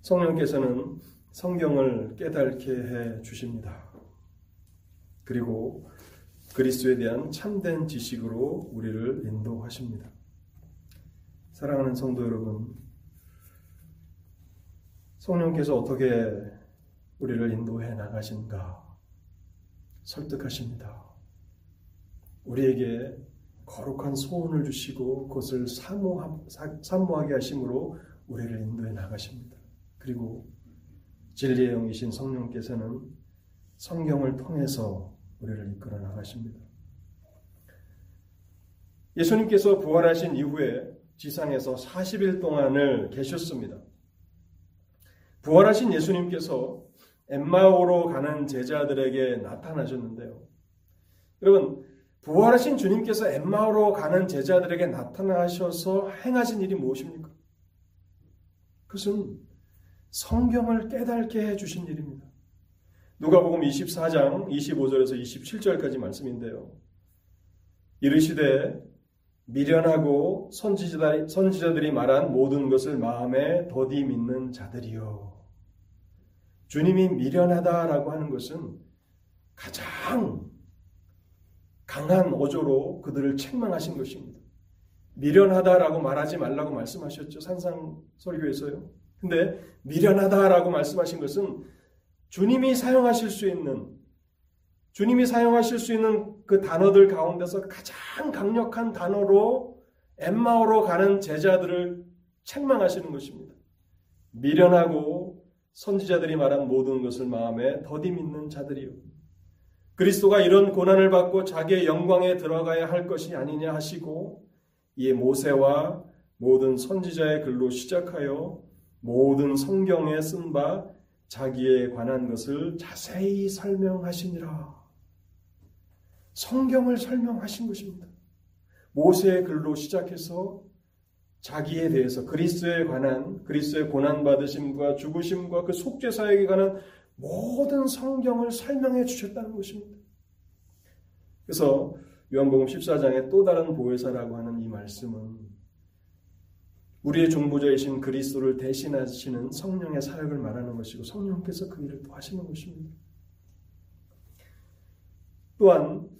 성령께서는 성경을 깨닫게 해 주십니다. 그리고 그리스도에 대한 참된 지식으로 우리를 인도하십니다. 사랑하는 성도 여러분, 성령께서 어떻게 우리를 인도해 나가신가 설득하십니다. 우리에게 거룩한 소원을 주시고 그것을 사모하게 하심으로 우리를 인도해 나가십니다. 그리고 진리의 영이신 성령께서는 성경을 통해서 우리를 이끌어 나가십니다. 예수님께서 부활하신 이후에 지상에서 40일 동안을 계셨습니다. 부활하신 예수님께서 엠마오로 가는 제자들에게 나타나셨는데요. 여러분, 부활하신 주님께서 엠마오로 가는 제자들에게 나타나셔서 행하신 일이 무엇입니까? 그것은 성경을 깨닫게 해 주신 일입니다. 누가복음 24장 25절에서 27절까지 말씀인데요. 이르시되 미련하고 선지자들이, 말한 모든 것을 마음에 더디 믿는 자들이요. 주님이 미련하다라고 하는 것은 가장 강한 어조로 그들을 책망하신 것입니다. 미련하다라고 말하지 말라고 말씀하셨죠. 산상 설교에서요. 근데 미련하다라고 말씀하신 것은 주님이 사용하실 수 있는 주님이 사용하실 수 있는 그 단어들 가운데서 가장 강력한 단어로 엠마오로 가는 제자들을 책망하시는 것입니다. 미련하고 선지자들이 말한 모든 것을 마음에 더디 믿는 자들이요. 그리스도가 이런 고난을 받고 자기의 영광에 들어가야 할 것이 아니냐 하시고 이에 모세와 모든 선지자의 글로 시작하여 모든 성경에 쓴 바 자기에 관한 것을 자세히 설명하시니라. 성경을 설명하신 것입니다. 모세의 글로 시작해서 자기에 대해서 그리스도에 관한 그리스도의 고난 받으심과 죽으심과 그 속죄 사역에 관한 모든 성경을 설명해 주셨다는 것입니다. 그래서 요한복음 14장의 또 다른 보혜사라고 하는 이 말씀은 우리의 중보자이신 그리스도를 대신하시는 성령의 사역을 말하는 것이고 성령께서 그 일을 또 하시는 것입니다. 또한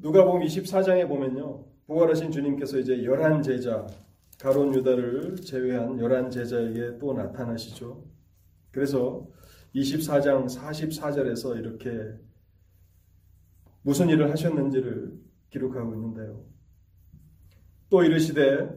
누가복음 24장에 보면요. 부활하신 주님께서 이제 열한 제자 가론 유다를 제외한 열한 제자에게 또 나타나시죠. 그래서 24장 44절에서 이렇게 무슨 일을 하셨는지를 기록하고 있는데요. 또 이르시되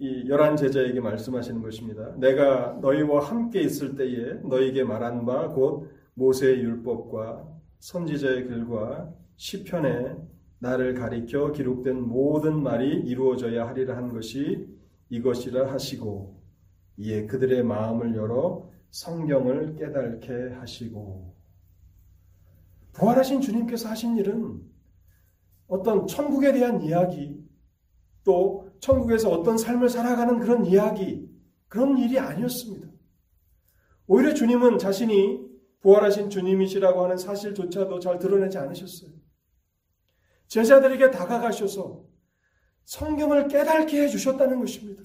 이 열한 제자에게 말씀하시는 것입니다. 내가 너희와 함께 있을 때에 너희에게 말한 바 곧 모세의 율법과 선지자의 글과 시편에 나를 가리켜 기록된 모든 말이 이루어져야 하리라 한 것이 이것이라 하시고 이에 그들의 마음을 열어 성경을 깨닫게 하시고 부활하신 주님께서 하신 일은 어떤 천국에 대한 이야기 또 천국에서 어떤 삶을 살아가는 그런 이야기 그런 일이 아니었습니다. 오히려 주님은 자신이 부활하신 주님이시라고 하는 사실조차도 잘 드러내지 않으셨어요. 제자들에게 다가가셔서 성경을 깨닫게 해주셨다는 것입니다.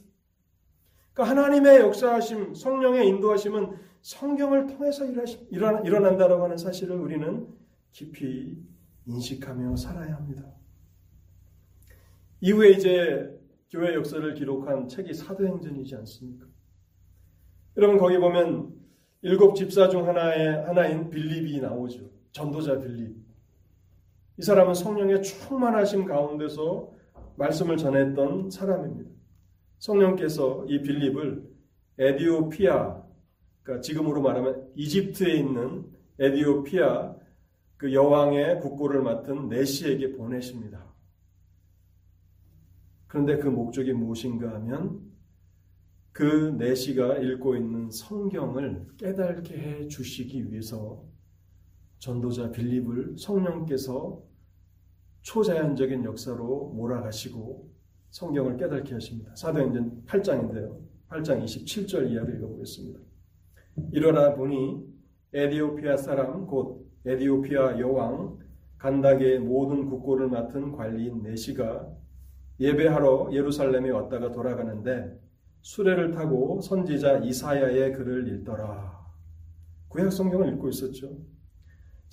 그러니까 하나님의 역사하심, 성령의 인도하심은 성경을 통해서 일어난다고 하는 사실을 우리는 깊이 인식하며 살아야 합니다. 이후에 이제 교회 역사를 기록한 책이 사도행전이지 않습니까? 여러분 거기 보면 일곱 집사 중 하나의 하나인 빌립이 나오죠. 전도자 빌립. 이 사람은 성령의 충만하심 가운데서 말씀을 전했던 사람입니다. 성령께서 이 빌립을 에디오피아, 그러니까 지금으로 말하면 이집트에 있는 에디오피아 그 여왕의 국고를 맡은 네시에게 보내십니다. 그런데 그 목적이 무엇인가 하면 그 네시가 읽고 있는 성경을 깨닫게 해 주시기 위해서 전도자 빌립을 성령께서 초자연적인 역사로 몰아가시고 성경을 깨닫게 하십니다. 사도행전 8장인데요. 8장 27절 이하를 읽어보겠습니다. 일어나 보니 에디오피아 사람 곧 에디오피아 여왕 간닥의 모든 국고를 맡은 관리인 네시가 예배하러 예루살렘에 왔다가 돌아가는데 수레를 타고 선지자 이사야의 글을 읽더라. 구약 성경을 읽고 있었죠.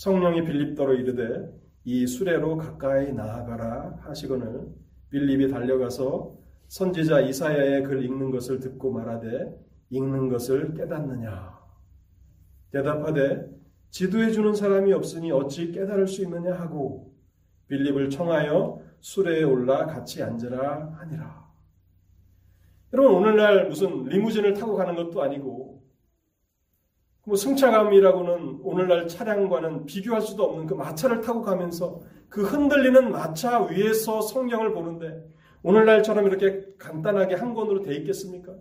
성령이 빌립더로 이르되 이 수레로 가까이 나아가라 하시거늘 빌립이 달려가서 선지자 이사야의 글 읽는 것을 듣고 말하되 읽는 것을 깨닫느냐 대답하되 지도해 주는 사람이 없으니 어찌 깨달을 수 있느냐 하고 빌립을 청하여 수레에 올라 같이 앉으라 하니라. 여러분 오늘날 무슨 리무진을 타고 가는 것도 아니고 뭐 승차감이라고는 오늘날 차량과는 비교할 수도 없는 그 마차를 타고 가면서 그 흔들리는 마차 위에서 성경을 보는데 오늘날처럼 이렇게 간단하게 한 권으로 돼 있겠습니까?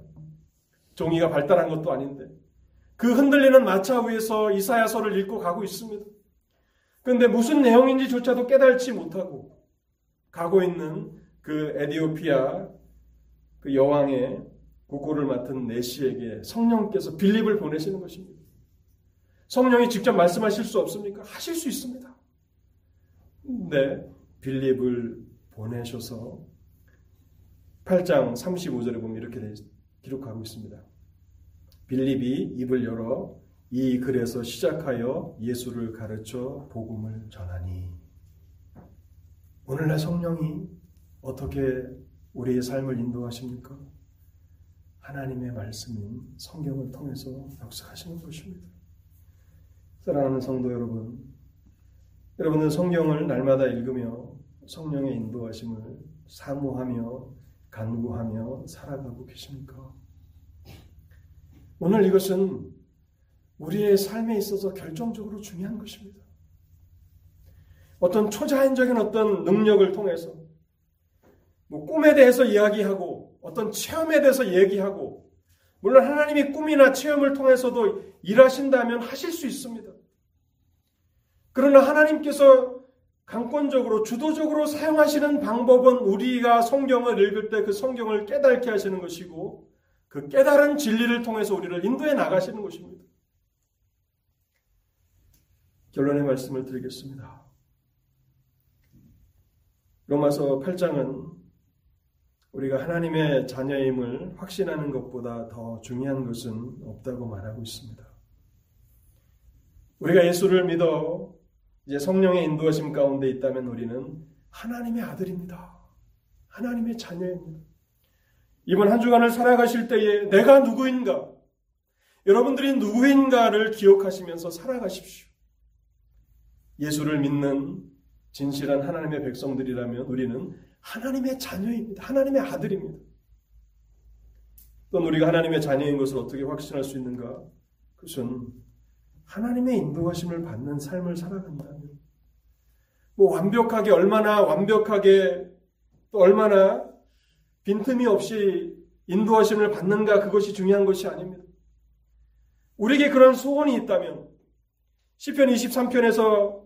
종이가 발달한 것도 아닌데 그 흔들리는 마차 위에서 이사야서를 읽고 가고 있습니다. 그런데 무슨 내용인지조차도 깨달지 못하고 가고 있는 그 에디오피아 그 여왕의 국고를 맡은 네시에게 성령께서 빌립을 보내시는 것입니다. 성령이 직접 말씀하실 수 없습니까? 하실 수 있습니다. 네, 빌립을 보내셔서 8장 35절에 보면 이렇게 기록하고 있습니다. 빌립이 입을 열어 이 글에서 시작하여 예수를 가르쳐 복음을 전하니 오늘날 성령이 어떻게 우리의 삶을 인도하십니까? 하나님의 말씀인 성경을 통해서 역사하시는 것입니다. 사랑하는 성도 여러분, 여러분은 성경을 날마다 읽으며 성령의 인도하심을 사모하며 간구하며 살아가고 계십니까? 오늘 이것은 우리의 삶에 있어서 결정적으로 중요한 것입니다. 어떤 초자연적인 어떤 능력을 통해서 뭐 꿈에 대해서 이야기하고 어떤 체험에 대해서 얘기하고 물론 하나님이 꿈이나 체험을 통해서도 일하신다면 하실 수 있습니다. 그러나 하나님께서 강권적으로 주도적으로 사용하시는 방법은 우리가 성경을 읽을 때 그 성경을 깨닫게 하시는 것이고 그 깨달은 진리를 통해서 우리를 인도해 나가시는 것입니다. 결론의 말씀을 드리겠습니다. 로마서 8장은 우리가 하나님의 자녀임을 확신하는 것보다 더 중요한 것은 없다고 말하고 있습니다. 우리가 예수를 믿어 이제 성령의 인도하심 가운데 있다면 우리는 하나님의 아들입니다. 하나님의 자녀입니다. 이번 한 주간을 살아가실 때에 내가 누구인가? 여러분들이 누구인가를 기억하시면서 살아가십시오. 예수를 믿는 진실한 하나님의 백성들이라면 우리는 하나님의 자녀입니다. 하나님의 아들입니다. 또 우리가 하나님의 자녀인 것을 어떻게 확신할 수 있는가? 그것은 하나님의 인도하심을 받는 삶을 살아간다면 뭐 완벽하게 얼마나 완벽하게 또 얼마나 빈틈이 없이 인도하심을 받는가 그것이 중요한 것이 아닙니다. 우리에게 그런 소원이 있다면 시편 23편에서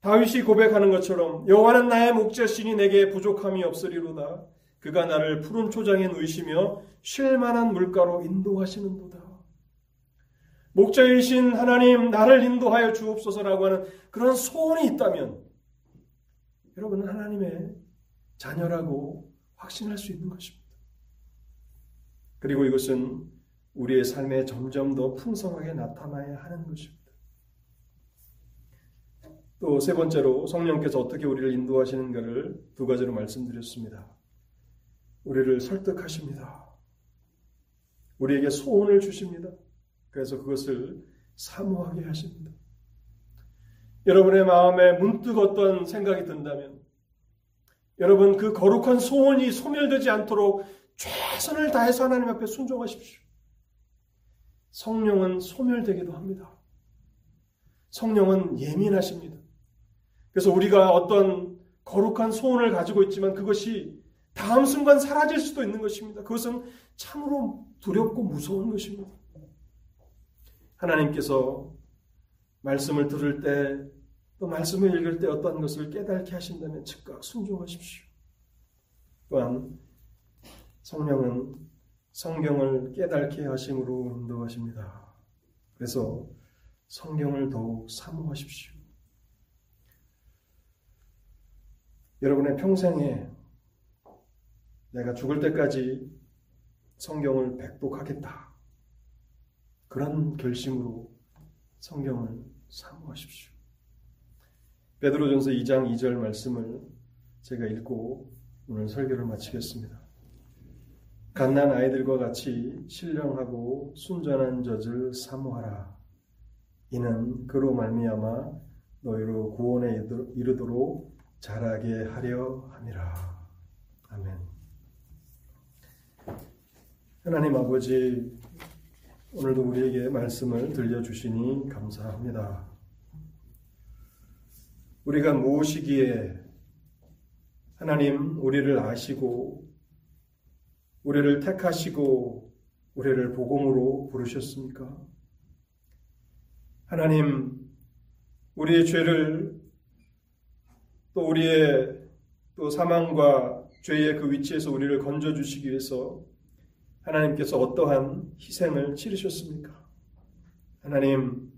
다윗이 고백하는 것처럼 여호와는 나의 목자시니 내게 부족함이 없으리로다. 그가 나를 푸른 초장에 누이시며 쉴 만한 물가로 인도하시는도다. 목자이신 하나님 나를 인도하여 주옵소서라고 하는 그런 소원이 있다면 여러분은 하나님의 자녀라고 확신할 수 있는 것입니다. 그리고 이것은 우리의 삶에 점점 더 풍성하게 나타나야 하는 것입니다. 또 세 번째로 성령께서 어떻게 우리를 인도하시는가를 두 가지로 말씀드렸습니다. 우리를 설득하십니다. 우리에게 소원을 주십니다. 그래서 그것을 사모하게 하십니다. 여러분의 마음에 문득 어떤 생각이 든다면 여러분 그 거룩한 소원이 소멸되지 않도록 최선을 다해서 하나님 앞에 순종하십시오. 성령은 소멸되기도 합니다. 성령은 예민하십니다. 그래서 우리가 어떤 거룩한 소원을 가지고 있지만 그것이 다음 순간 사라질 수도 있는 것입니다. 그것은 참으로 두렵고 무서운 것입니다. 하나님께서 말씀을 들을 때, 또 말씀을 읽을 때 어떤 것을 깨닫게 하신다면 즉각 순종하십시오. 또한 성령은 성경을 깨닫게 하심으로 인도하십니다. 그래서 성경을 더욱 사모하십시오. 여러분의 평생에 내가 죽을 때까지 성경을 백독하겠다. 그런 결심으로 성경을 사모하십시오. 베드로전서 2장 2절 말씀을 제가 읽고 오늘 설교를 마치겠습니다. 갓난 아이들과 같이 신령하고 순전한 젖을 사모하라. 이는 그로 말미암아 너희로 구원에 이르도록 자라게 하려 함이라. 아멘. 하나님 아버지, 오늘도 우리에게 말씀을 들려주시니 감사합니다. 우리가 무엇이기에 하나님 우리를 아시고 우리를 택하시고 우리를 복음으로 부르셨습니까? 하나님 우리의 죄를 또 우리의 또 사망과 죄의 그 위치에서 우리를 건져 주시기 위해서 하나님께서 어떠한 희생을 치르셨습니까? 하나님,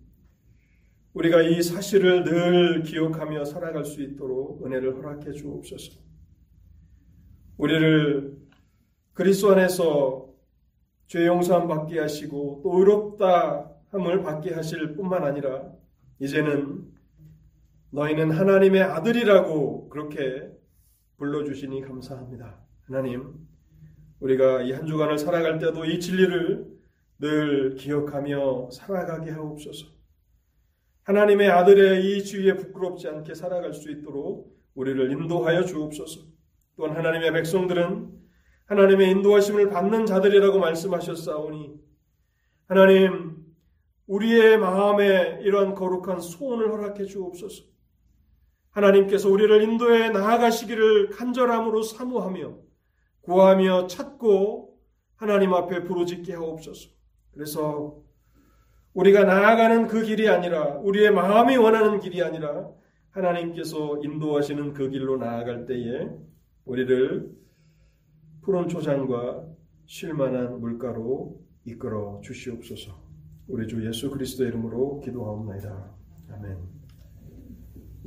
우리가 이 사실을 늘 기억하며 살아갈 수 있도록 은혜를 허락해 주옵소서. 우리를 그리스도 안에서 죄 용서함 받게 하시고 또 의롭다 함을 받게 하실 뿐만 아니라 이제는 너희는 하나님의 아들이라고 그렇게 불러주시니 감사합니다. 하나님, 우리가 이 한 주간을 살아갈 때도 이 진리를 늘 기억하며 살아가게 하옵소서. 하나님의 아들의 이 주위에 부끄럽지 않게 살아갈 수 있도록 우리를 인도하여 주옵소서. 또한 하나님의 백성들은 하나님의 인도하심을 받는 자들이라고 말씀하셨사오니 하나님 우리의 마음에 이러한 거룩한 소원을 허락해 주옵소서. 하나님께서 우리를 인도에 나아가시기를 간절함으로 사모하며 구하며 찾고 하나님 앞에 부르짖게 하옵소서. 그래서 우리가 나아가는 그 길이 아니라 우리의 마음이 원하는 길이 아니라 하나님께서 인도하시는 그 길로 나아갈 때에 우리를 푸른 초장과 쉴만한 물가로 이끌어 주시옵소서. 우리 주 예수 그리스도 이름으로 기도하옵나이다. 아멘.